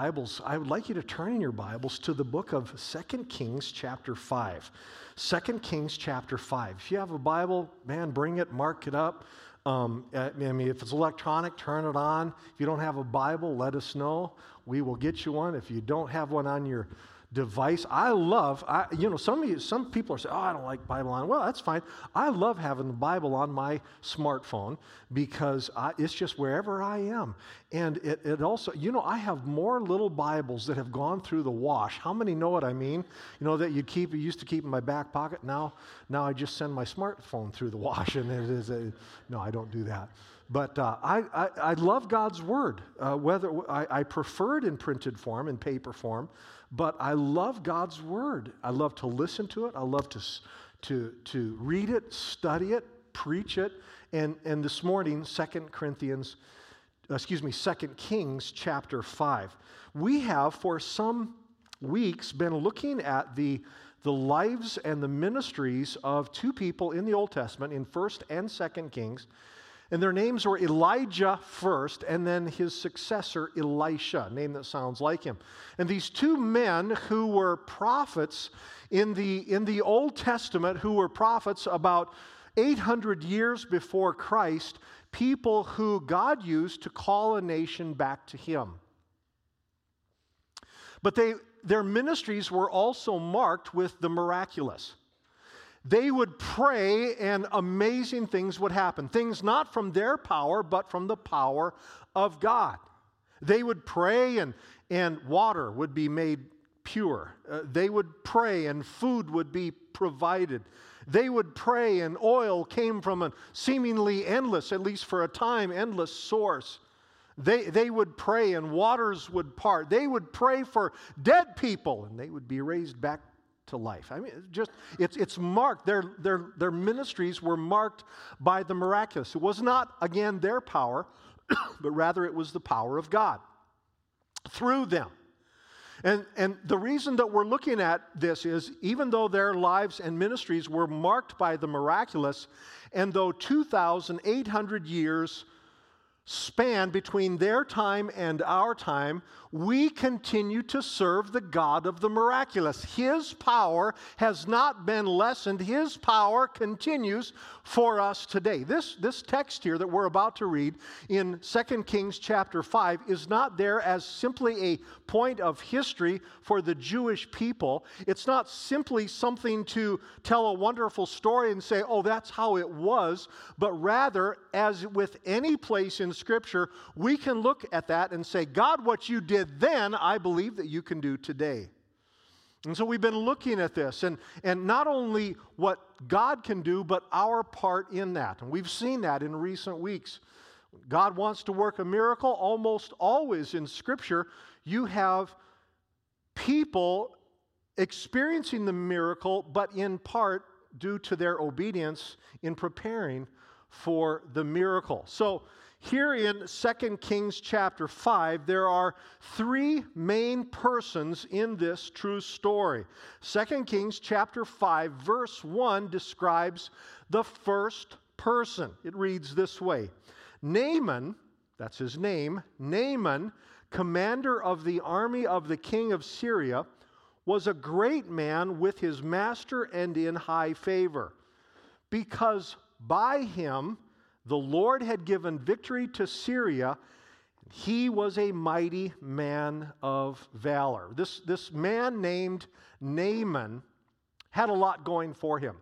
Bibles, I would like you to turn in your Bibles to the book of Second Kings, chapter 5. 2 Kings, chapter 5. If you have a Bible, man, bring it, mark it up. Um, I mean, if it's electronic, turn it on. If you don't have a Bible, let us know. We will get you one. If you don't have one on your device. I love, I, you know, some, you, some people are saying, oh, I don't like Bible on. Well, that's fine. I love having the Bible on my smartphone because I, it's just wherever I am. And it, it also, you know, I have more little Bibles that have gone through the wash. How many know what I mean? You know, that you keep, you used to keep in my back pocket. Now, now I just send my smartphone through the wash and it is a, no, I don't do that. But uh, I, I, I, love God's Word. Uh, whether I, I prefer it in printed form, in paper form, but I love God's Word. I love to listen to it. I love to, to, to read it, study it, preach it. And, and this morning, Second Corinthians, excuse me, Second Kings chapter 5. We have for some weeks been looking at the, the lives and the ministries of two people in the Old Testament in 1st and 2nd Kings. And their names were Elijah first, and then his successor, Elisha, name that sounds like him. And these two men who were prophets in the, in the Old Testament, who were prophets about 800 years before Christ, people who God used to call a nation back to him. But they, their ministries were also marked with the miraculous they would pray and amazing things would happen. Things not from their power, but from the power of God. They would pray and, and water would be made pure. Uh, they would pray and food would be provided. They would pray and oil came from a seemingly endless, at least for a time, endless source. They, they would pray and waters would part. They would pray for dead people and they would be raised back to life. I mean, just it's it's marked. Their their their ministries were marked by the miraculous. It was not again their power, but rather it was the power of God through them. And, and the reason that we're looking at this is even though their lives and ministries were marked by the miraculous, and though 2,800 years span between their time and our time, we continue to serve the God of the miraculous. His power has not been lessened, His power continues for us today. This, this text here that we're about to read in 2 Kings chapter 5 is not there as simply a point of history for the Jewish people. It's not simply something to tell a wonderful story and say, oh, that's how it was, but rather, as with any place in Scripture, we can look at that and say, God, what you did did then, I believe that you can do today. And so we've been looking at this, and, and not only what God can do, but our part in that. And we've seen that in recent weeks. God wants to work a miracle. Almost always in Scripture, you have people experiencing the miracle, but in part due to their obedience in preparing for the miracle. So here in 2 Kings chapter 5, there are three main persons in this true story. 2 Kings chapter 5, verse 1 describes the first person. It reads this way Naaman, that's his name, Naaman, commander of the army of the king of Syria, was a great man with his master and in high favor, because by him, the Lord had given victory to Syria. He was a mighty man of valor. This, this man named Naaman had a lot going for him.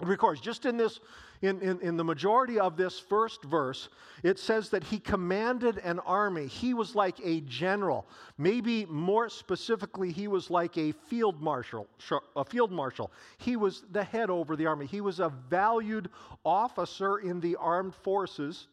Records just in this in, in, in the majority of this first verse, it says that he commanded an army. He was like a general. Maybe more specifically, he was like a field marshal. A field marshal. He was the head over the army. He was a valued officer in the armed forces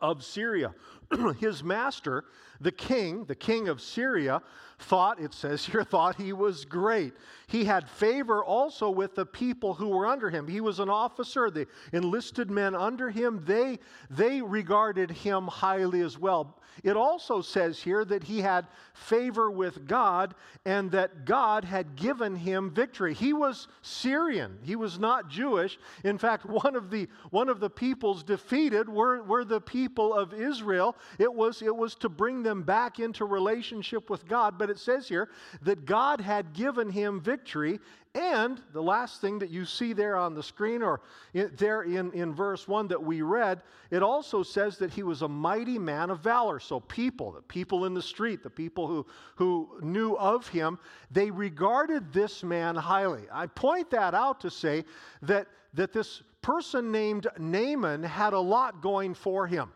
of Syria. His master, the king, the king of Syria, thought, it says here, thought he was great. He had favor also with the people who were under him. He was an officer. The enlisted men under him, they, they regarded him highly as well. It also says here that he had favor with God and that God had given him victory. He was Syrian. He was not Jewish. In fact, one of the, one of the peoples defeated were, were the people of Israel It was, it was to bring them back into relationship with God. But it says here that God had given him victory. And the last thing that you see there on the screen or in, there in, in verse 1 that we read, it also says that he was a mighty man of valor. So people, the people in the street, the people who, who knew of him, they regarded this man highly. I point that out to say that, that this person named Naaman had a lot going for him.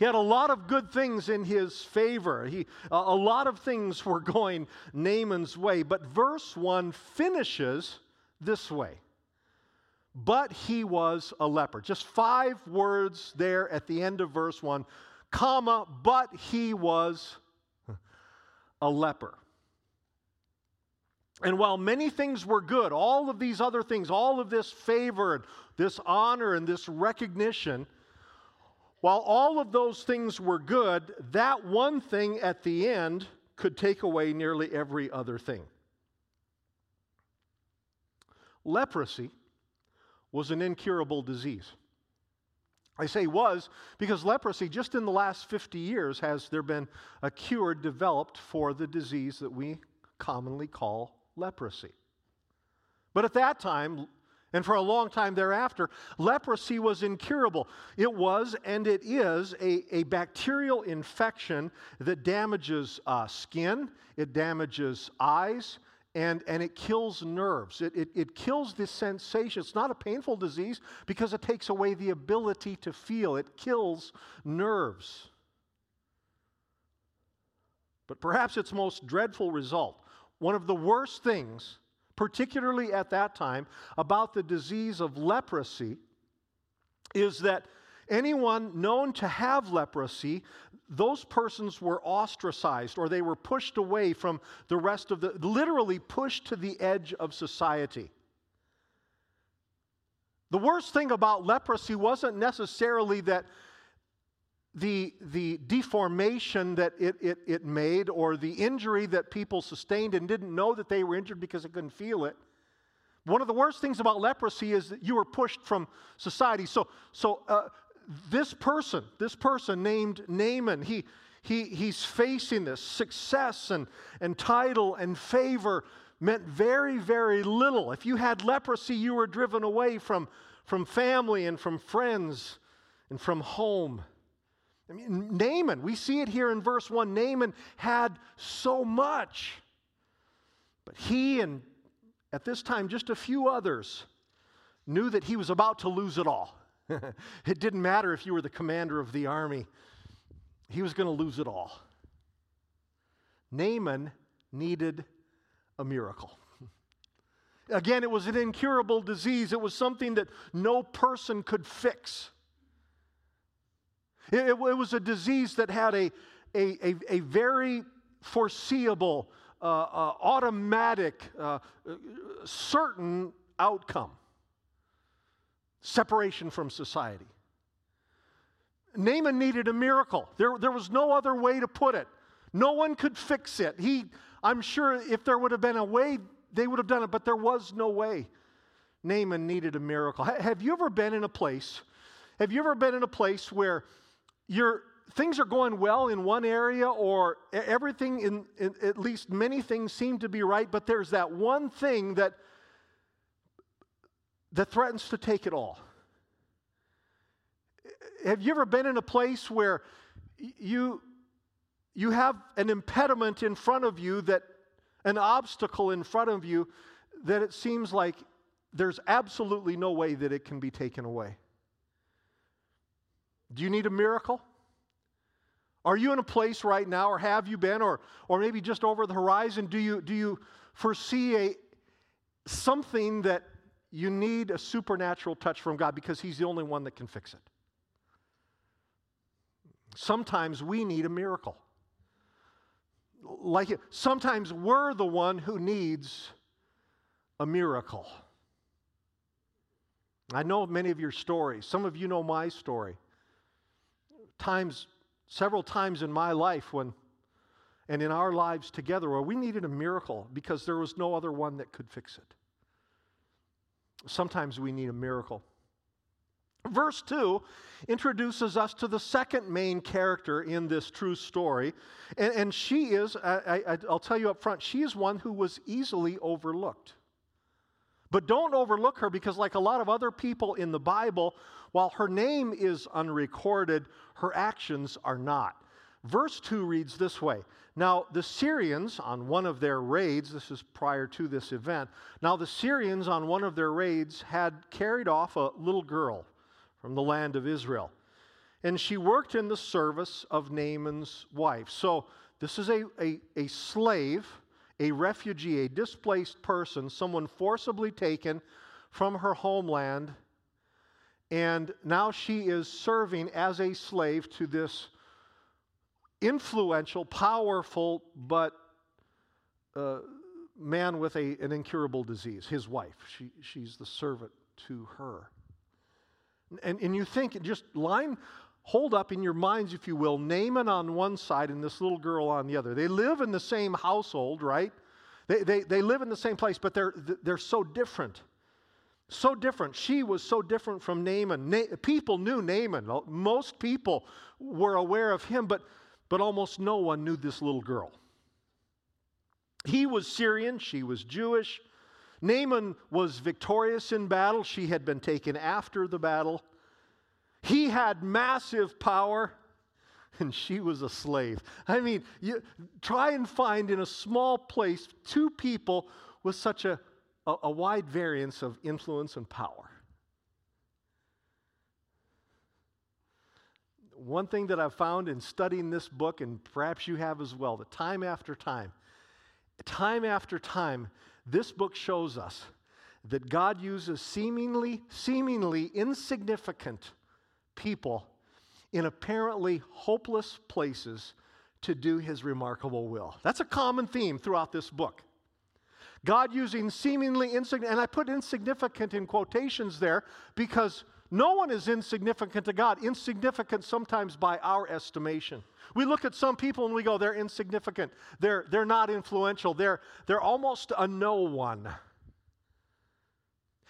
He had a lot of good things in his favor. He, a lot of things were going Naaman's way. But verse 1 finishes this way. But he was a leper. Just five words there at the end of verse 1, comma, but he was a leper. And while many things were good, all of these other things, all of this favor and this honor and this recognition, while all of those things were good, that one thing at the end could take away nearly every other thing. Leprosy was an incurable disease. I say was because leprosy, just in the last 50 years, has there been a cure developed for the disease that we commonly call leprosy. But at that time, and for a long time thereafter, leprosy was incurable. It was and it is a, a bacterial infection that damages uh, skin, it damages eyes, and, and it kills nerves. It, it, it kills the sensation. It's not a painful disease because it takes away the ability to feel, it kills nerves. But perhaps its most dreadful result one of the worst things, particularly at that time, about the disease of leprosy is that anyone known to have leprosy, those persons were ostracized or they were pushed away from the rest of the, literally pushed to the edge of society. The worst thing about leprosy wasn't necessarily that the, the deformation that it, it, it made or the injury that people sustained and didn't know that they were injured because they couldn't feel it. One of the worst things about leprosy is that you were pushed from society. So, so uh, this person, this person named Naaman, he, he, he's facing this success and, and title and favor meant very, very little. If you had leprosy, you were driven away from, from family and from friends and from home. I mean, Naaman, we see it here in verse 1. Naaman had so much. But he and at this time just a few others knew that he was about to lose it all. it didn't matter if you were the commander of the army, he was going to lose it all. Naaman needed a miracle. Again, it was an incurable disease. It was something that no person could fix. It, it, was a disease that had a, a, a, a very foreseeable, uh, uh, automatic, uh, certain outcome separation from society. Naaman needed a miracle. There, there was no other way to put it. No one could fix it. He, I'm sure if there would have been a way, they would have done it, but there was no way. Naaman needed a miracle. Have you ever been in a place? Have you ever been in a place where your things are going well in one area or everything in, in, at least many things seem to be right but there's that one thing that that threatens to take it all. Have you ever been in a place where you you have an impediment in front of you that an obstacle in front of you that it seems like there's absolutely no way that it can be taken away do you need a miracle? Are you in a place right now, or have you been, or, or maybe just over the horizon? Do you, do you foresee a, something that you need a supernatural touch from God because He's the only one that can fix it? Sometimes we need a miracle. Like sometimes we're the one who needs a miracle. I know many of your stories. Some of you know my story times, several times in my life when, and in our lives together, where we needed a miracle because there was no other one that could fix it. Sometimes we need a miracle. Verse 2 introduces us to the second main character in this true story. And, and she is, I, I, I'll tell you up front, she is one who was easily overlooked. But don't overlook her because, like a lot of other people in the Bible, while her name is unrecorded, her actions are not. Verse 2 reads this way Now, the Syrians, on one of their raids, this is prior to this event, now the Syrians, on one of their raids, had carried off a little girl from the land of Israel. And she worked in the service of Naaman's wife. So, this is a, a, a slave, a refugee, a displaced person, someone forcibly taken from her homeland. And now she is serving as a slave to this influential, powerful, but uh, man with a, an incurable disease, his wife. She, she's the servant to her. And, and you think, just line, hold up in your minds, if you will, Naaman on one side and this little girl on the other. They live in the same household, right? They, they, they live in the same place, but they're, they're so different. So different. She was so different from Naaman. Na- people knew Naaman. Most people were aware of him, but, but almost no one knew this little girl. He was Syrian, she was Jewish. Naaman was victorious in battle. She had been taken after the battle. He had massive power, and she was a slave. I mean, you try and find in a small place two people with such a, a, a wide variance of influence and power. One thing that I've found in studying this book, and perhaps you have as well, that time after time, time after time, this book shows us that God uses seemingly, seemingly insignificant people in apparently hopeless places to do his remarkable will. That's a common theme throughout this book. God using seemingly insignificant, and I put insignificant in quotations there because no one is insignificant to God, insignificant sometimes by our estimation. We look at some people and we go, they're insignificant. They're, they're not influential. They're, they're almost a no one.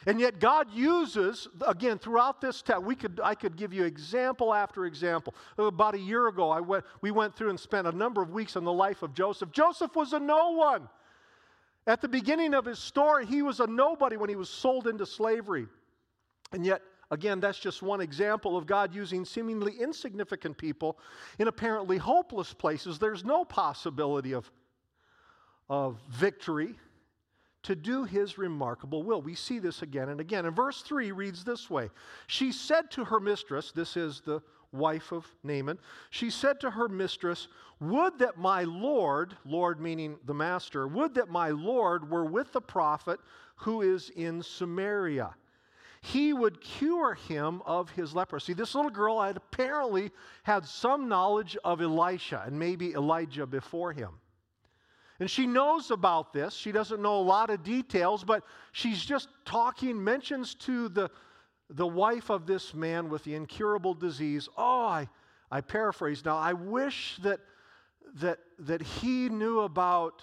And yet God uses, again, throughout this text, we could, I could give you example after example. About a year ago, I went, we went through and spent a number of weeks on the life of Joseph. Joseph was a no one. At the beginning of his story, he was a nobody when he was sold into slavery. And yet, Again, that's just one example of God using seemingly insignificant people in apparently hopeless places. There's no possibility of, of victory to do his remarkable will. We see this again and again. And verse 3 reads this way She said to her mistress, this is the wife of Naaman, she said to her mistress, Would that my Lord, Lord meaning the master, would that my Lord were with the prophet who is in Samaria he would cure him of his leprosy. This little girl had apparently had some knowledge of Elisha and maybe Elijah before him. And she knows about this. She doesn't know a lot of details, but she's just talking, mentions to the, the wife of this man with the incurable disease. Oh, I, I paraphrase now. I wish that, that, that he knew about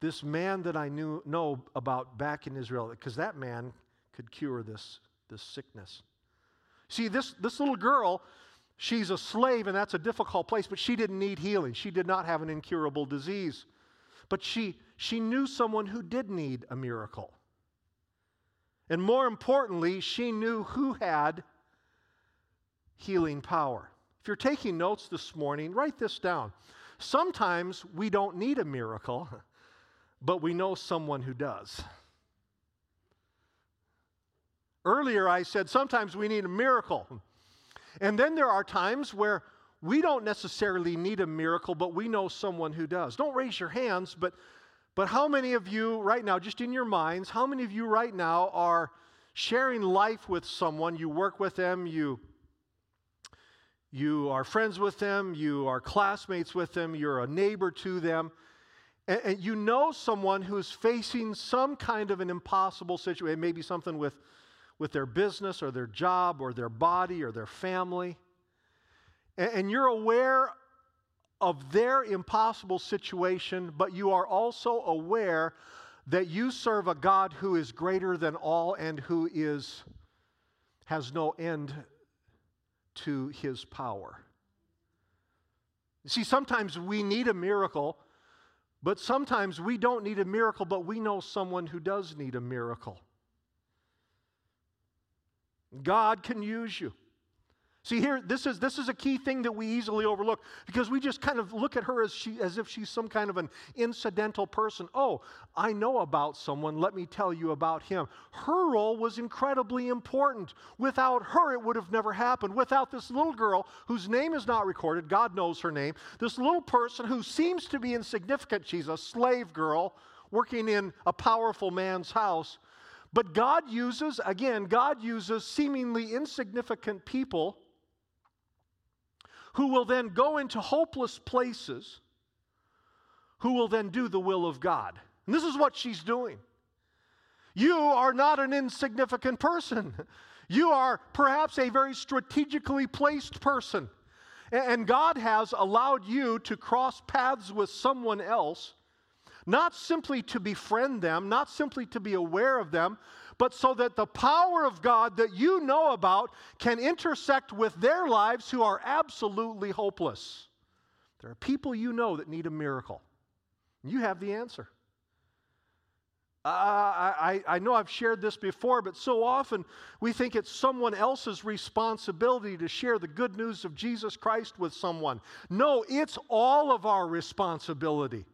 this man that I knew know about back in Israel, because that man could cure this this sickness. See, this, this little girl, she's a slave, and that's a difficult place, but she didn't need healing. She did not have an incurable disease. But she, she knew someone who did need a miracle. And more importantly, she knew who had healing power. If you're taking notes this morning, write this down. Sometimes we don't need a miracle, but we know someone who does. Earlier, I said sometimes we need a miracle. And then there are times where we don't necessarily need a miracle, but we know someone who does. Don't raise your hands, but, but how many of you right now, just in your minds, how many of you right now are sharing life with someone? You work with them, you, you are friends with them, you are classmates with them, you're a neighbor to them, and, and you know someone who's facing some kind of an impossible situation, maybe something with with their business or their job or their body or their family. And, you're aware of their impossible situation, but you are also aware that you serve a God who is greater than all and who is has no end to his power. See, sometimes we need a miracle, but sometimes we don't need a miracle, but we know someone who does need a miracle. God can use you. See here, this is this is a key thing that we easily overlook because we just kind of look at her as she as if she's some kind of an incidental person. Oh, I know about someone, let me tell you about him. Her role was incredibly important. Without her, it would have never happened. Without this little girl whose name is not recorded, God knows her name, this little person who seems to be insignificant, she's a slave girl working in a powerful man's house. But God uses, again, God uses seemingly insignificant people who will then go into hopeless places, who will then do the will of God. And this is what she's doing. You are not an insignificant person. You are perhaps a very strategically placed person. And God has allowed you to cross paths with someone else, not simply to befriend them, not simply to be aware of them, but so that the power of God that you know about can intersect with their lives who are absolutely hopeless. There are people you know that need a miracle. You have the answer. Uh, I, I know I've shared this before, but so often we think it's someone else's responsibility to share the good news of Jesus Christ with someone. No, it's all of our responsibility.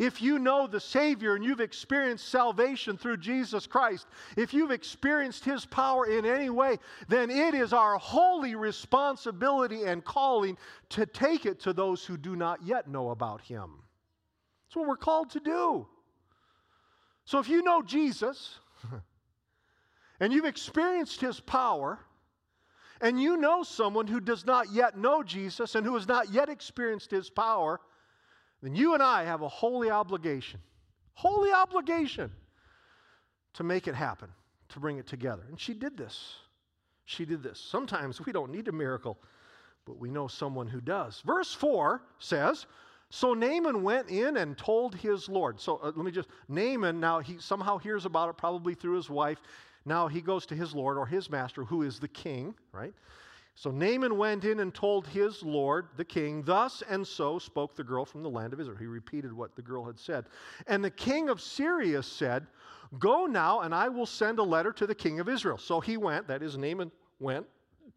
If you know the Savior and you've experienced salvation through Jesus Christ, if you've experienced His power in any way, then it is our holy responsibility and calling to take it to those who do not yet know about Him. That's what we're called to do. So if you know Jesus and you've experienced His power, and you know someone who does not yet know Jesus and who has not yet experienced his power, then you and I have a holy obligation, holy obligation to make it happen, to bring it together. And she did this. She did this. Sometimes we don't need a miracle, but we know someone who does. Verse 4 says, so Naaman went in and told his Lord. So uh, let me just, Naaman, now he somehow hears about it, probably through his wife. Now he goes to his Lord or his master, who is the king, right? So Naaman went in and told his lord, the king, thus and so spoke the girl from the land of Israel. He repeated what the girl had said. And the king of Syria said, Go now, and I will send a letter to the king of Israel. So he went, that is, Naaman went,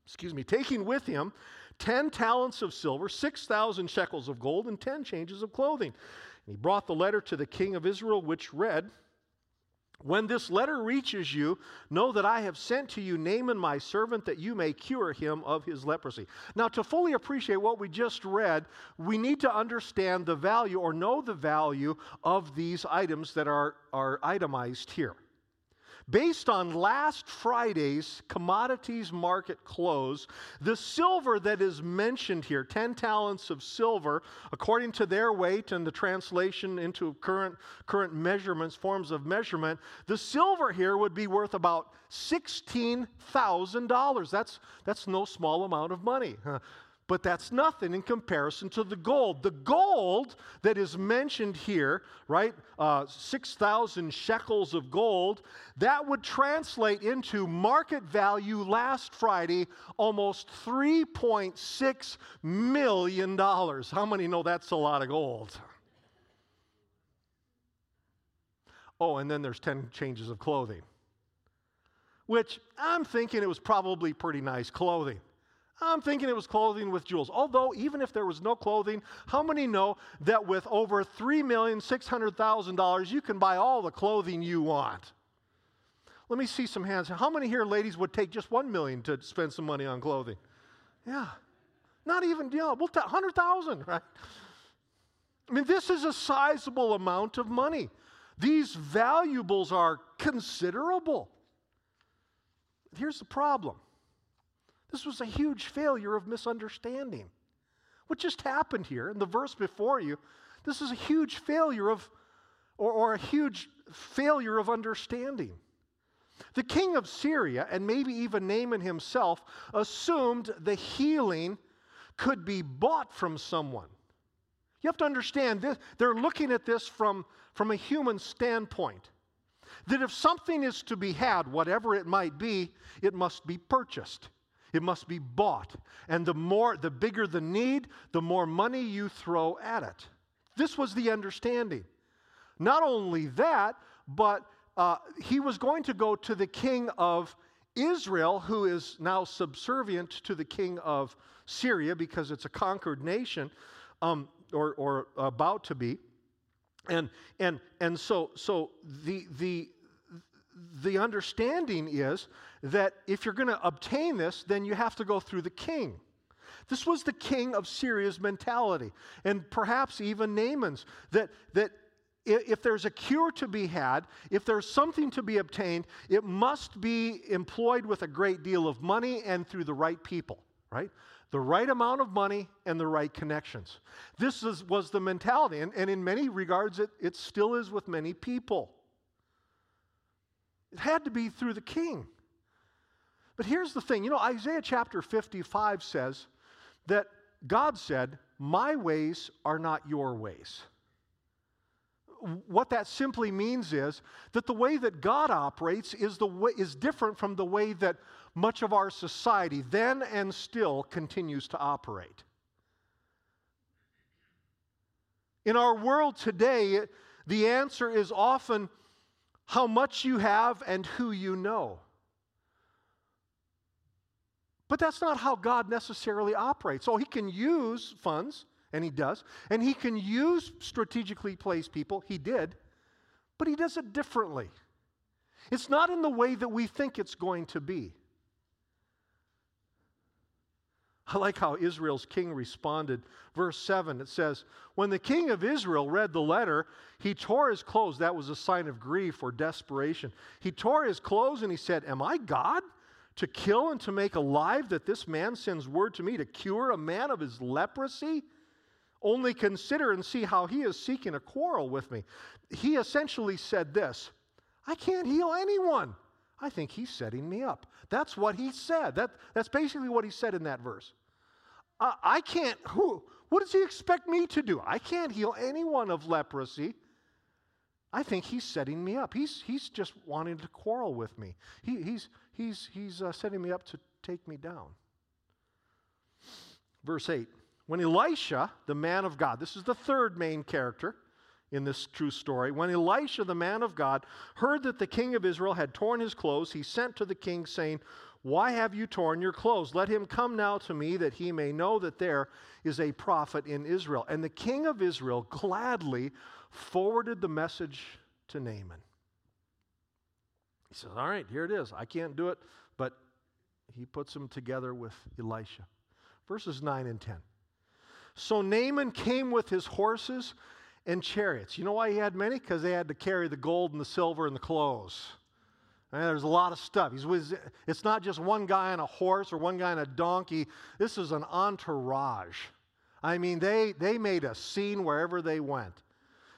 excuse me, taking with him 10 talents of silver, 6,000 shekels of gold, and 10 changes of clothing. And he brought the letter to the king of Israel, which read, when this letter reaches you, know that I have sent to you Naaman my servant that you may cure him of his leprosy. Now, to fully appreciate what we just read, we need to understand the value or know the value of these items that are, are itemized here. Based on last Friday's commodities market close, the silver that is mentioned here, 10 talents of silver, according to their weight and the translation into current, current measurements, forms of measurement, the silver here would be worth about $16,000. That's, that's no small amount of money but that's nothing in comparison to the gold. The gold that is mentioned here, right, uh, 6,000 shekels of gold, that would translate into market value last Friday almost $3.6 million. How many know that's a lot of gold? Oh, and then there's 10 changes of clothing, which I'm thinking it was probably pretty nice clothing. I'm thinking it was clothing with jewels. Although, even if there was no clothing, how many know that with over $3,600,000, you can buy all the clothing you want? Let me see some hands. How many here, ladies, would take just 1 million to spend some money on clothing? Yeah. Not even, yeah, we'll take 100,000, right? I mean, this is a sizable amount of money. These valuables are considerable. Here's the problem this was a huge failure of misunderstanding. What just happened here in the verse before you, this is a huge failure of, or, or a huge failure of understanding. The king of Syria, and maybe even Naaman himself, assumed the healing could be bought from someone. You have to understand this, they're looking at this from, from a human standpoint. That if something is to be had, whatever it might be, it must be purchased. It must be bought. And the more the bigger the need, the more money you throw at it. This was the understanding. Not only that, but uh, he was going to go to the king of Israel, who is now subservient to the king of Syria because it's a conquered nation, um, or, or about to be. And, and, and so, so the, the, the understanding is that if you're going to obtain this, then you have to go through the king. This was the king of Syria's mentality, and perhaps even Naaman's, that, that if there's a cure to be had, if there's something to be obtained, it must be employed with a great deal of money and through the right people, right? The right amount of money and the right connections. This is, was the mentality, and, and in many regards, it, it still is with many people. It had to be through the king. But here's the thing you know, Isaiah chapter 55 says that God said, My ways are not your ways what that simply means is that the way that God operates is, the way, is different from the way that much of our society then and still continues to operate. In our world today, the answer is often how much you have and who you know. But that's not how God necessarily operates. So He can use funds and he does. And he can use strategically placed people, he did, but he does it differently. It's not in the way that we think it's going to be. I like how Israel's king responded. Verse 7, it says, When the king of Israel read the letter, he tore his clothes. That was a sign of grief or desperation. He tore his clothes and he said, Am I God to kill and to make alive that this man sends word to me to cure a man of his leprosy? Only consider and see how he is seeking a quarrel with me. He essentially said this I can't heal anyone. I think he's setting me up. That's what he said. That, that's basically what he said in that verse. Uh, I can't, who, what does he expect me to do? I can't heal anyone of leprosy. I think he's setting me up. He's, he's just wanting to quarrel with me. He, he's he's, he's uh, setting me up to take me down. Verse 8 when Elisha, the man of God, this is the third main character in this true story. When Elisha, the man of God, heard that the king of Israel had torn his clothes, he sent to the king, saying, Why have you torn your clothes? Let him come now to me, that he may know that there is a prophet in Israel. And the king of Israel gladly forwarded the message to Naaman. He says, All right, here it is. I can't do it, but he puts them together with Elisha. Verses 9 and 10. So Naaman came with his horses and chariots. You know why he had many? Because they had to carry the gold and the silver and the clothes. And there's a lot of stuff. He's with, it's not just one guy on a horse or one guy on a donkey. This is an entourage. I mean, they, they made a scene wherever they went.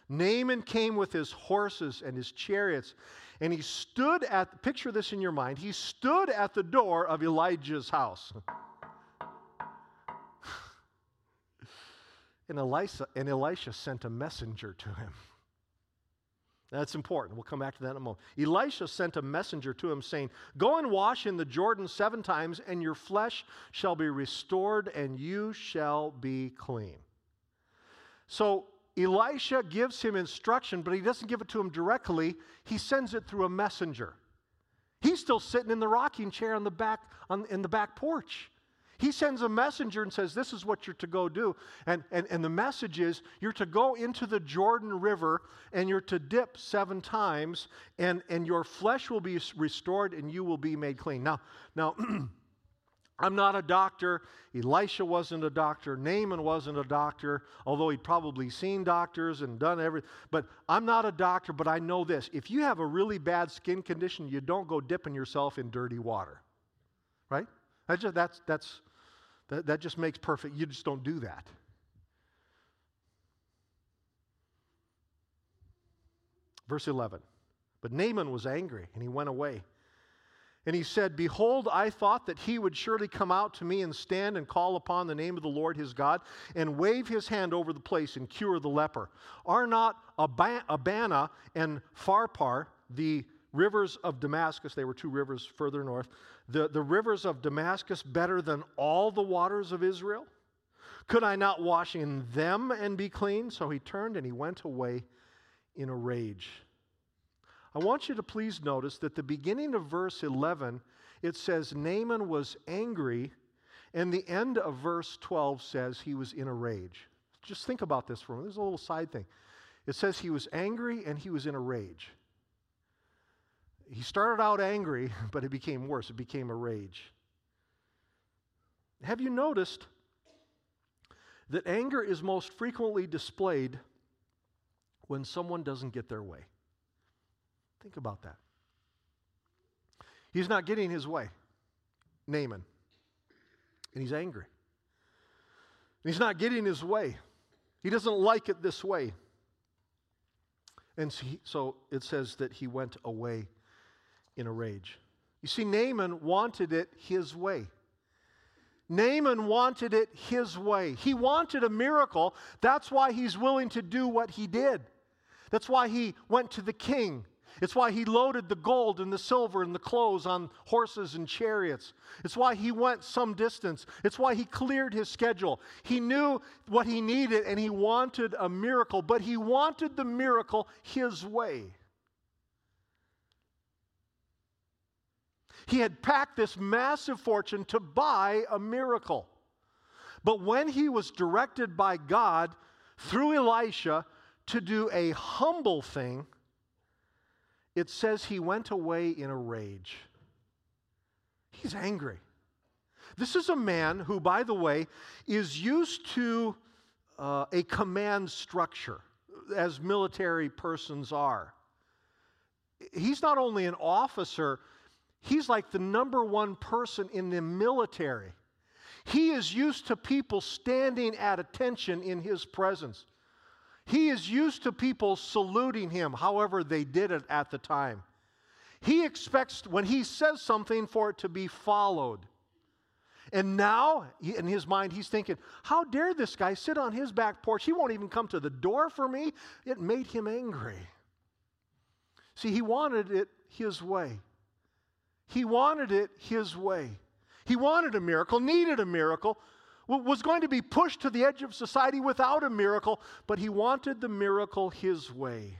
Naaman came with his horses and his chariots, and he stood at, picture this in your mind, he stood at the door of Elijah's house. And Elisha, and Elisha sent a messenger to him. That's important. We'll come back to that in a moment. Elisha sent a messenger to him saying, Go and wash in the Jordan seven times, and your flesh shall be restored, and you shall be clean. So Elisha gives him instruction, but he doesn't give it to him directly. He sends it through a messenger. He's still sitting in the rocking chair on the back, on, in the back porch. He sends a messenger and says, This is what you're to go do. And, and, and the message is you're to go into the Jordan River and you're to dip seven times, and, and your flesh will be restored and you will be made clean. Now, now I'm not a doctor. Elisha wasn't a doctor. Naaman wasn't a doctor, although he'd probably seen doctors and done everything. But I'm not a doctor, but I know this. If you have a really bad skin condition, you don't go dipping yourself in dirty water. Right? That's, just, that's, that's that, that just makes perfect. You just don't do that. Verse 11. But Naaman was angry and he went away. And he said, Behold, I thought that he would surely come out to me and stand and call upon the name of the Lord his God and wave his hand over the place and cure the leper. Are not Abana and Pharpar, the rivers of Damascus, they were two rivers further north, the, the rivers of Damascus better than all the waters of Israel? Could I not wash in them and be clean? So he turned and he went away in a rage. I want you to please notice that the beginning of verse 11, it says Naaman was angry, and the end of verse 12 says he was in a rage. Just think about this for a minute. There's a little side thing. It says he was angry and he was in a rage. He started out angry, but it became worse. It became a rage. Have you noticed that anger is most frequently displayed when someone doesn't get their way? Think about that. He's not getting his way, Naaman, and he's angry. He's not getting his way. He doesn't like it this way. And so it says that he went away in a rage. You see, Naaman wanted it his way. Naaman wanted it his way. He wanted a miracle. That's why he's willing to do what he did. That's why he went to the king. It's why he loaded the gold and the silver and the clothes on horses and chariots. It's why he went some distance. It's why he cleared his schedule. He knew what he needed and he wanted a miracle, but he wanted the miracle his way. He had packed this massive fortune to buy a miracle. But when he was directed by God through Elisha to do a humble thing, it says he went away in a rage. He's angry. This is a man who, by the way, is used to uh, a command structure, as military persons are. He's not only an officer, He's like the number one person in the military. He is used to people standing at attention in his presence. He is used to people saluting him, however, they did it at the time. He expects, when he says something, for it to be followed. And now, in his mind, he's thinking, How dare this guy sit on his back porch? He won't even come to the door for me. It made him angry. See, he wanted it his way. He wanted it his way. He wanted a miracle, needed a miracle, was going to be pushed to the edge of society without a miracle, but he wanted the miracle his way.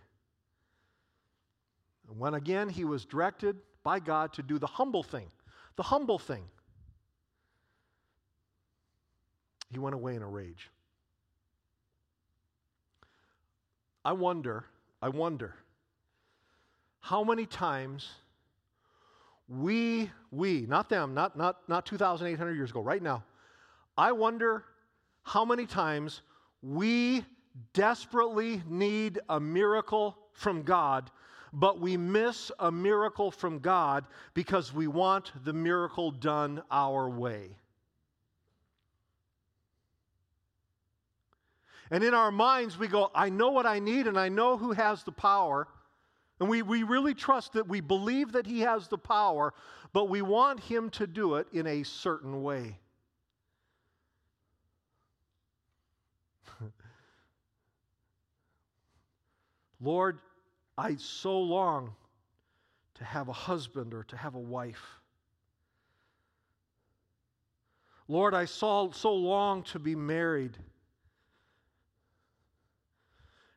And when again he was directed by God to do the humble thing, the humble thing, he went away in a rage. I wonder, I wonder, how many times we, we, not them, not, not, not 2,800 years ago, right now, I wonder how many times we desperately need a miracle from God, but we miss a miracle from God because we want the miracle done our way. And in our minds, we go, I know what I need and I know who has the power. And we, we really trust that we believe that He has the power, but we want Him to do it in a certain way. Lord, I so long to have a husband or to have a wife. Lord, I saw so long to be married.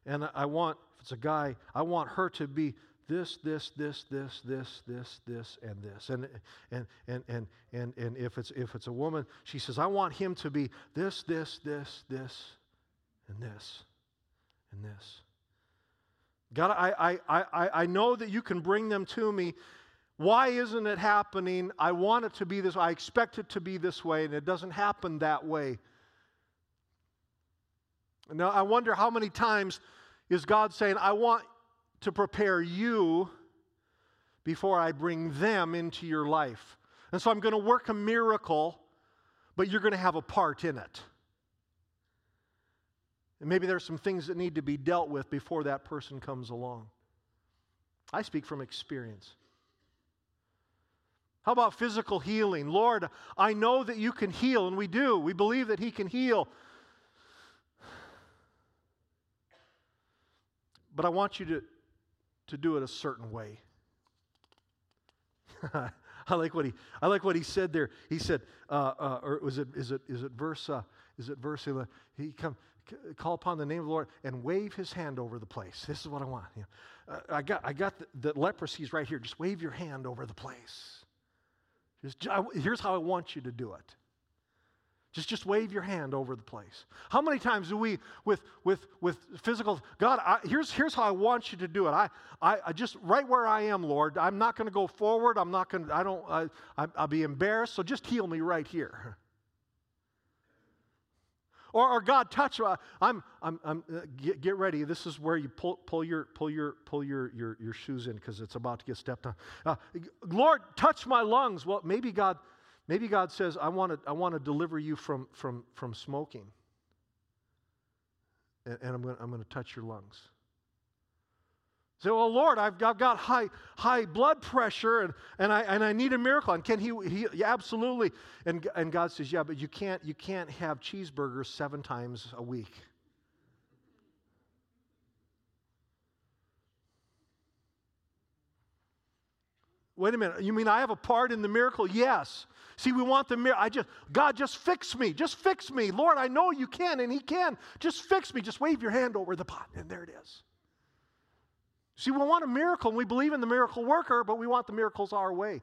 And I want if it's a guy, I want her to be this, this, this, this, this, this, this, and this. And and and and and and if it's if it's a woman, she says, I want him to be this, this, this, this, and this, and this. God, I I I I know that you can bring them to me. Why isn't it happening? I want it to be this. I expect it to be this way, and it doesn't happen that way. Now, I wonder how many times is God saying, I want to prepare you before I bring them into your life. And so I'm going to work a miracle, but you're going to have a part in it. And maybe there's some things that need to be dealt with before that person comes along. I speak from experience. How about physical healing? Lord, I know that you can heal, and we do. We believe that He can heal. But I want you to, to do it a certain way. I like what he I like what he said there. He said, uh, uh, or was it is it is it verse uh, is it verse he come call upon the name of the Lord and wave his hand over the place. This is what I want. You know, uh, I got I got the, the leprosy's right here. Just wave your hand over the place. Just here's how I want you to do it. Just, just wave your hand over the place. How many times do we, with, with, with physical, God, I, here's, here's how I want you to do it. I, I, I just, right where I am, Lord, I'm not going to go forward. I'm not going to, I don't, I, I'll be embarrassed. So just heal me right here. Or, or God, touch. Uh, I'm, I'm, I'm uh, get, get, ready. This is where you pull, pull your, pull your, pull your, your, your shoes in because it's about to get stepped on. Uh, Lord, touch my lungs. Well, maybe God, Maybe God says, I want to, I want to deliver you from, from, from smoking. And, and I'm going I'm to touch your lungs. Say, well, Lord, I've got, I've got high, high blood pressure and, and, I, and I need a miracle. And can he, he yeah, absolutely. And, and God says, yeah, but you can't, you can't have cheeseburgers seven times a week. Wait a minute. You mean I have a part in the miracle? Yes. See, we want the miracle. I just, God, just fix me. Just fix me. Lord, I know you can, and He can. Just fix me. Just wave your hand over the pot, and there it is. See, we want a miracle, and we believe in the miracle worker, but we want the miracles our way.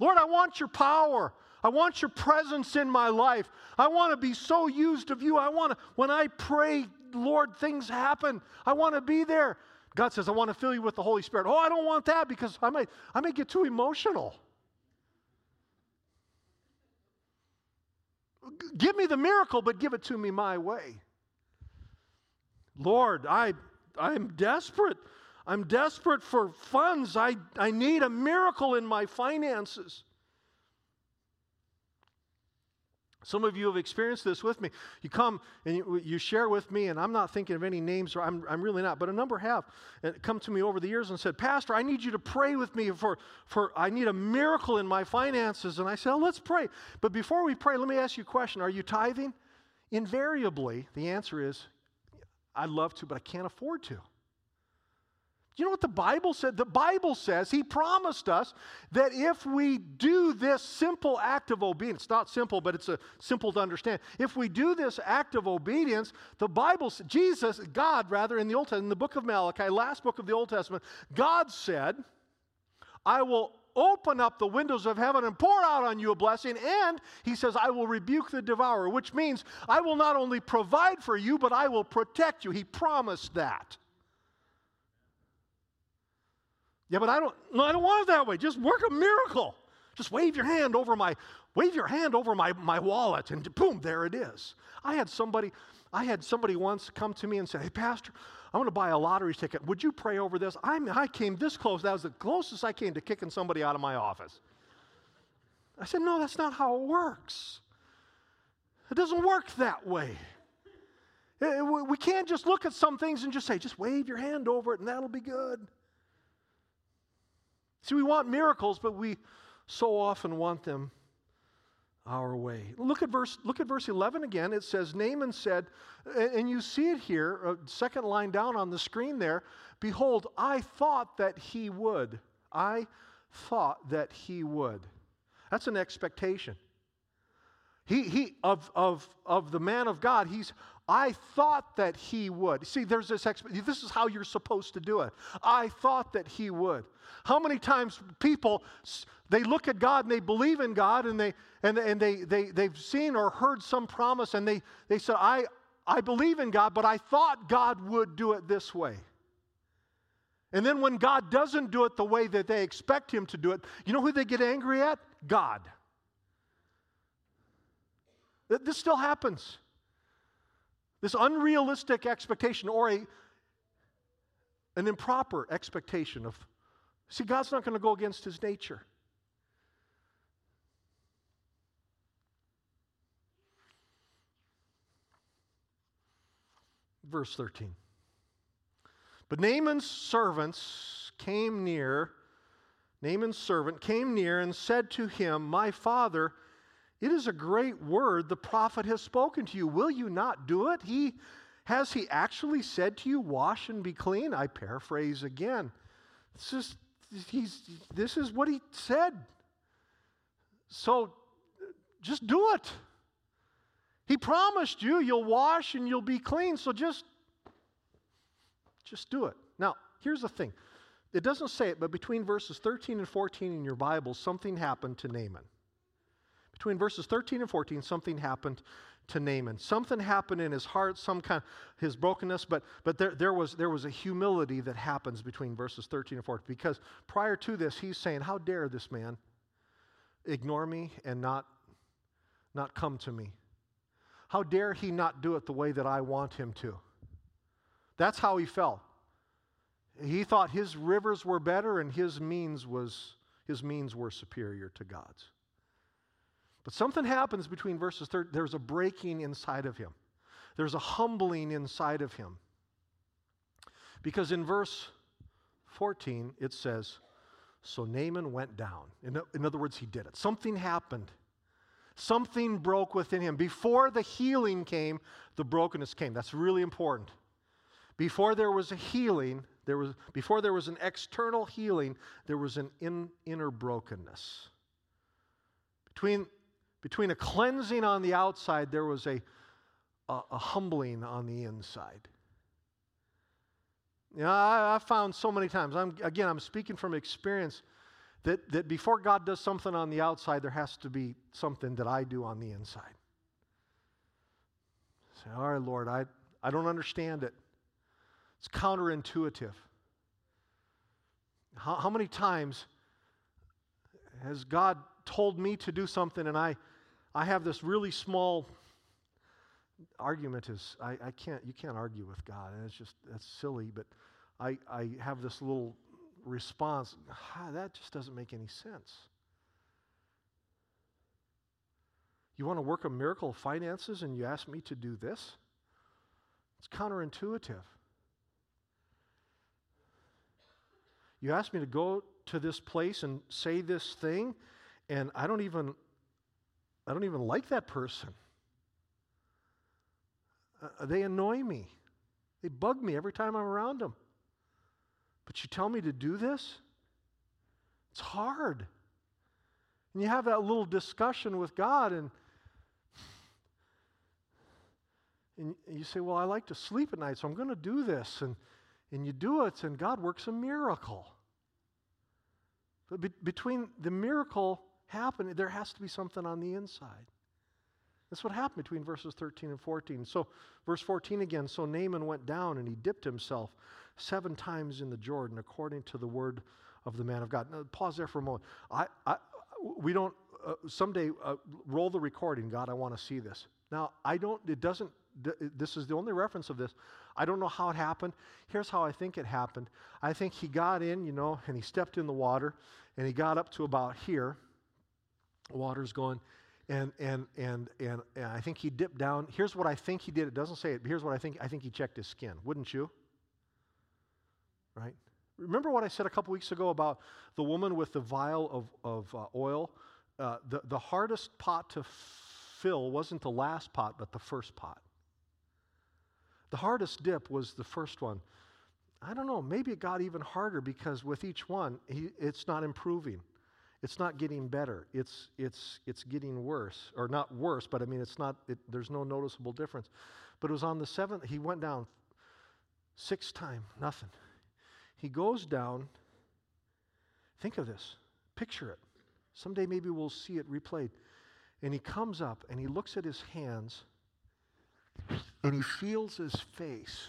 Lord, I want your power. I want your presence in my life. I want to be so used of you. I want to, when I pray, Lord, things happen. I want to be there. God says, I want to fill you with the Holy Spirit. Oh, I don't want that because I might, I might get too emotional. Give me the miracle, but give it to me my way. Lord, I, I'm desperate. I'm desperate for funds. I, I need a miracle in my finances. Some of you have experienced this with me. You come and you, you, share with me, and I'm not thinking of any names, or I'm, I'm really not, but a number have come to me over the years and said, Pastor, I need you to pray with me for, for I need a miracle in my finances. And I said, oh, let's pray. But before we pray, let me ask you a question Are you tithing? Invariably, the answer is, I'd love to, but I can't afford to. You know what the Bible said? The Bible says He promised us that if we do this simple act of obedience, it's not simple, but it's a simple to understand. If we do this act of obedience, the Bible, Jesus, God rather, in the Old Testament, in the book of Malachi, last book of the Old Testament, God said, I will open up the windows of heaven and pour out on you a blessing. And he says, I will rebuke the devourer, which means I will not only provide for you, but I will protect you. He promised that. Yeah, but I don't, no, I don't want it that way. Just work a miracle. Just wave your hand over my, wave your hand over my, my wallet and boom, there it is. I had somebody, I had somebody once come to me and say, Hey, Pastor, I want to buy a lottery ticket. Would you pray over this? I, I came this close. That was the closest I came to kicking somebody out of my office. I said, No, that's not how it works. It doesn't work that way. Eh, eh, we can't just look at some things and just say, just wave your hand over it and that'll be good. See, we want miracles, but we so often want them our way. Look at verse, look at verse 11 again. It says, Naaman said, and you see it here, second line down on the screen there, Behold, I thought that he would. I thought that he would. That's an expectation. He, he of, of, of the man of God, he's, I thought that he would. See, there's this, exp- this is how you're supposed to do it. I thought that he would. How many times people, they look at God and they believe in God and, they, and, and they, they, they've seen or heard some promise and they, they said, I, I believe in God, but I thought God would do it this way. And then when God doesn't do it the way that they expect him to do it, you know who they get angry at? God. This still happens. This unrealistic expectation or a, an improper expectation of, see, God's not going to go against his nature. Verse 13. But Naaman's servants came near, Naaman's servant came near and said to him, My father, it is a great word the prophet has spoken to you. Will you not do it? He has he actually said to you, wash and be clean? I paraphrase again. It's just he's, this is what he said. So just do it. He promised you you'll wash and you'll be clean, so just just do it. Now, here's the thing. It doesn't say it, but between verses 13 and 14 in your Bible, something happened to Naaman. Between verses 13 and 14, something happened to Naaman. Something happened in his heart, some kind of his brokenness, but, but there, there, was, there was a humility that happens between verses 13 and 14. Because prior to this, he's saying, How dare this man ignore me and not, not come to me? How dare he not do it the way that I want him to? That's how he felt. He thought his rivers were better and his means was his means were superior to God's. But something happens between verses 30. There's a breaking inside of him. There's a humbling inside of him. Because in verse 14 it says, So Naaman went down. In, in other words, he did it. Something happened. Something broke within him. Before the healing came, the brokenness came. That's really important. Before there was a healing, there was, before there was an external healing, there was an in, inner brokenness. Between, between a cleansing on the outside, there was a, a, a humbling on the inside. You know, I, I found so many times, I'm, again, I'm speaking from experience, that, that before God does something on the outside, there has to be something that I do on the inside. Say, all right, Lord, I, I don't understand it. It's counterintuitive. How, how many times has God told me to do something and I, I have this really small argument is I, I can't you can't argue with God and it's just that's silly but I, I have this little response ah, that just doesn't make any sense. You want to work a miracle of finances and you ask me to do this? It's counterintuitive. You ask me to go to this place and say this thing, and I don't even I don't even like that person. Uh, they annoy me. They bug me every time I'm around them. But you tell me to do this? It's hard. And you have that little discussion with God, and, and you say, Well, I like to sleep at night, so I'm going to do this. And, and you do it, and God works a miracle. But be- between the miracle happening, there has to be something on the inside. That's what happened between verses 13 and 14. So, verse 14 again so Naaman went down and he dipped himself seven times in the Jordan according to the word of the man of God. Now, pause there for a moment. I, I, we don't, uh, someday, uh, roll the recording. God, I want to see this. Now, I don't, it doesn't, this is the only reference of this. I don't know how it happened. Here's how I think it happened. I think he got in, you know, and he stepped in the water, and he got up to about here. Water's going, and and and and, and I think he dipped down. Here's what I think he did. It doesn't say it, but here's what I think. I think he checked his skin. Wouldn't you? Right. Remember what I said a couple weeks ago about the woman with the vial of, of uh, oil? Uh, the, the hardest pot to fill wasn't the last pot, but the first pot. The hardest dip was the first one. I don't know, maybe it got even harder because with each one, he, it's not improving. It's not getting better. It's, it's, it's getting worse. Or not worse, but I mean, it's not, it, there's no noticeable difference. But it was on the seventh, he went down six time, nothing. He goes down, think of this, picture it. Someday maybe we'll see it replayed. And he comes up and he looks at his hands and he feels his face.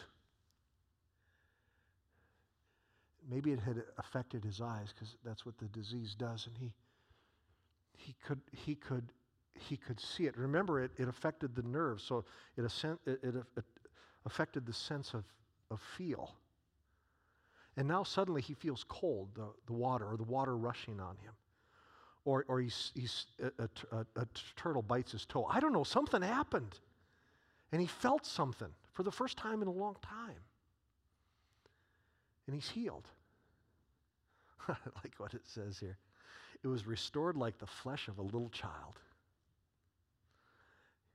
Maybe it had affected his eyes because that's what the disease does, and he he could he could he could see it. Remember, it, it affected the nerves, so it, it, it, it affected the sense of, of feel. And now suddenly he feels cold, the, the water, or the water rushing on him. Or, or he's, he's a, a, a, a turtle bites his toe. I don't know, something happened. And he felt something for the first time in a long time. And he's healed. Like what it says here. It was restored like the flesh of a little child.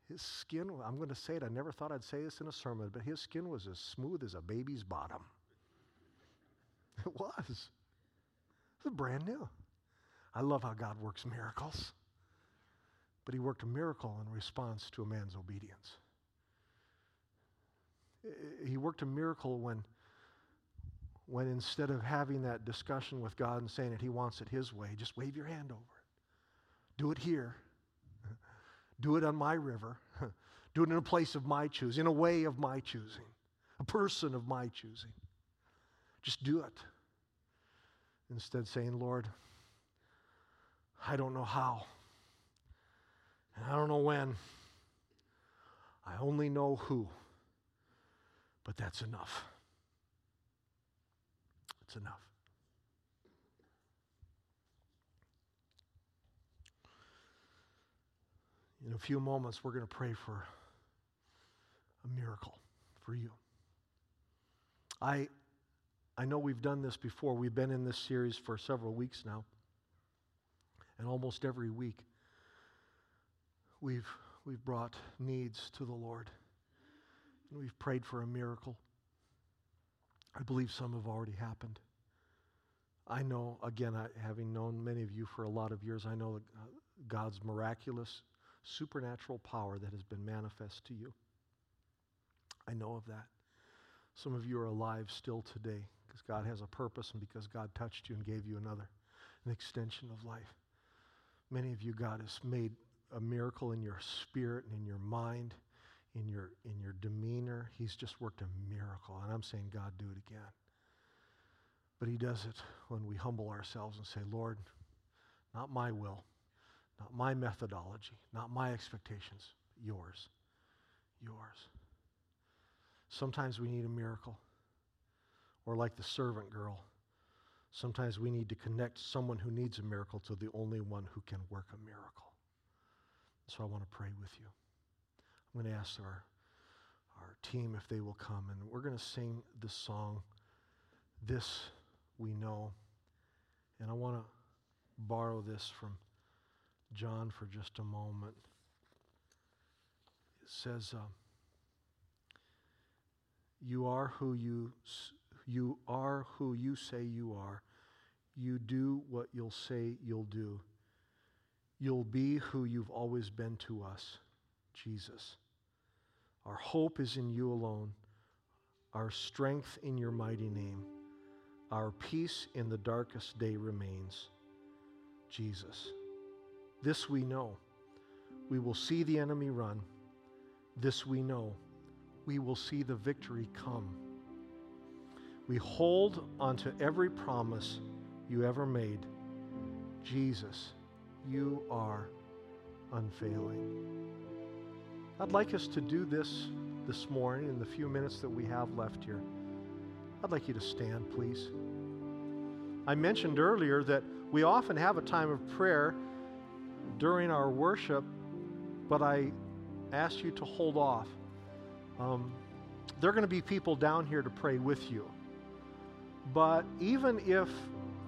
His skin, I'm going to say it, I never thought I'd say this in a sermon, but his skin was as smooth as a baby's bottom. It was. It was brand new. I love how God works miracles. But he worked a miracle in response to a man's obedience. He worked a miracle when, when instead of having that discussion with God and saying that he wants it his way, just wave your hand over it. Do it here. Do it on my river. Do it in a place of my choosing, in a way of my choosing, a person of my choosing. Just do it. Instead, saying, Lord, I don't know how, and I don't know when. I only know who, but that's enough. It's enough. In a few moments, we're going to pray for a miracle for you. I, I know we've done this before. We've been in this series for several weeks now. And almost every week, we've, we've brought needs to the Lord. And we've prayed for a miracle. I believe some have already happened. I know, again, I, having known many of you for a lot of years, I know uh, God's miraculous, supernatural power that has been manifest to you. I know of that. Some of you are alive still today because God has a purpose and because God touched you and gave you another, an extension of life. Many of you, God has made a miracle in your spirit and in your mind, in your, in your demeanor. He's just worked a miracle. And I'm saying, God, do it again. But He does it when we humble ourselves and say, Lord, not my will, not my methodology, not my expectations, yours. Yours. Sometimes we need a miracle. Or like the servant girl, sometimes we need to connect someone who needs a miracle to the only one who can work a miracle. So I want to pray with you. I'm going to ask our, our team if they will come, and we're going to sing this song, This We Know. And I want to borrow this from John for just a moment. It says, uh, you are who you, you are who you say you are. You do what you'll say you'll do. You'll be who you've always been to us, Jesus. Our hope is in you alone, our strength in your mighty name. Our peace in the darkest day remains, Jesus. This we know. We will see the enemy run. This we know we will see the victory come. We hold onto every promise you ever made. Jesus, you are unfailing. I'd like us to do this this morning in the few minutes that we have left here. I'd like you to stand, please. I mentioned earlier that we often have a time of prayer during our worship, but I asked you to hold off um, there are going to be people down here to pray with you. But even if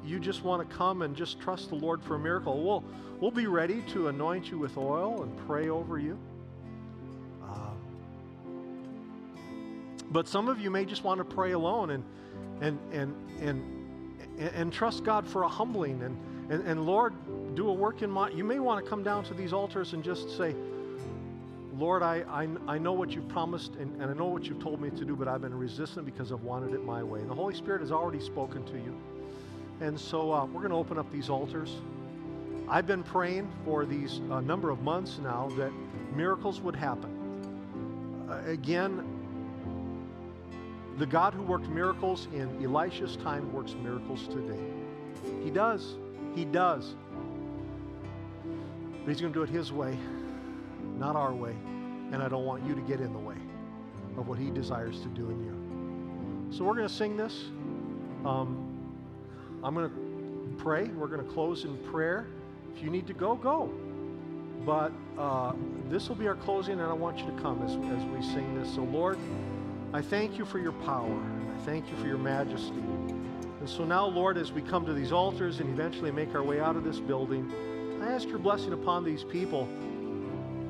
you just want to come and just trust the Lord for a miracle, we'll, we'll be ready to anoint you with oil and pray over you. But some of you may just want to pray alone and, and, and, and, and, trust God for a humbling. And, and, and Lord, do a work in my. You may want to come down to these altars and just say, Lord, I, I, I know what you've promised and, and I know what you've told me to do, but I've been resistant because I've wanted it my way. And the Holy Spirit has already spoken to you. And so uh, we're going to open up these altars. I've been praying for these uh, number of months now that miracles would happen. Uh, again, the God who worked miracles in Elisha's time works miracles today. He does. He does. But he's going to do it his way not our way. And I don't want you to get in the way of what He desires to do in you. So we're going to sing this. Um, I'm going to pray. We're going to close in prayer. If you need to go, go. But uh, this will be our closing, and I want you to come as, as we sing this. So, Lord, I thank you for your power. I thank you for your majesty. And so now, Lord, as we come to these altars and eventually make our way out of this building, I ask your blessing upon these people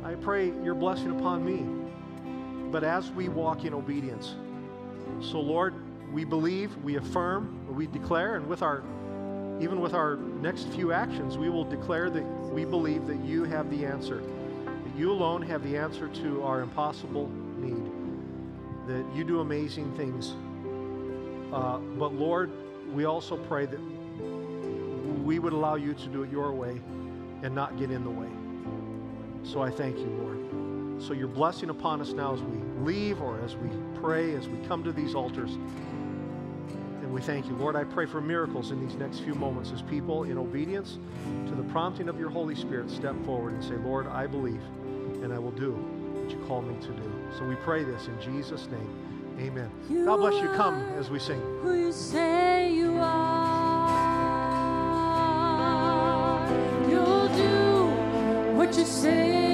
I pray your blessing upon me. But as we walk in obedience, so Lord, we believe, we affirm, we declare, and with our even with our next few actions, we will declare that we believe that you have the answer, that you alone have the answer to our impossible need, that you do amazing things. Uh, but Lord, we also pray that we would allow you to do it your way and not get in the way. So I thank you, Lord. So your blessing upon us now as we leave or as we pray, as we come to these altars. And we thank you. Lord, I pray for miracles in these next few moments as people, in obedience to the prompting of your Holy Spirit, step forward and say, Lord, I believe and I will do what you call me to do. So we pray this in Jesus' name. Amen. You God bless you. Come as we sing. who you say you are. You'll do what you say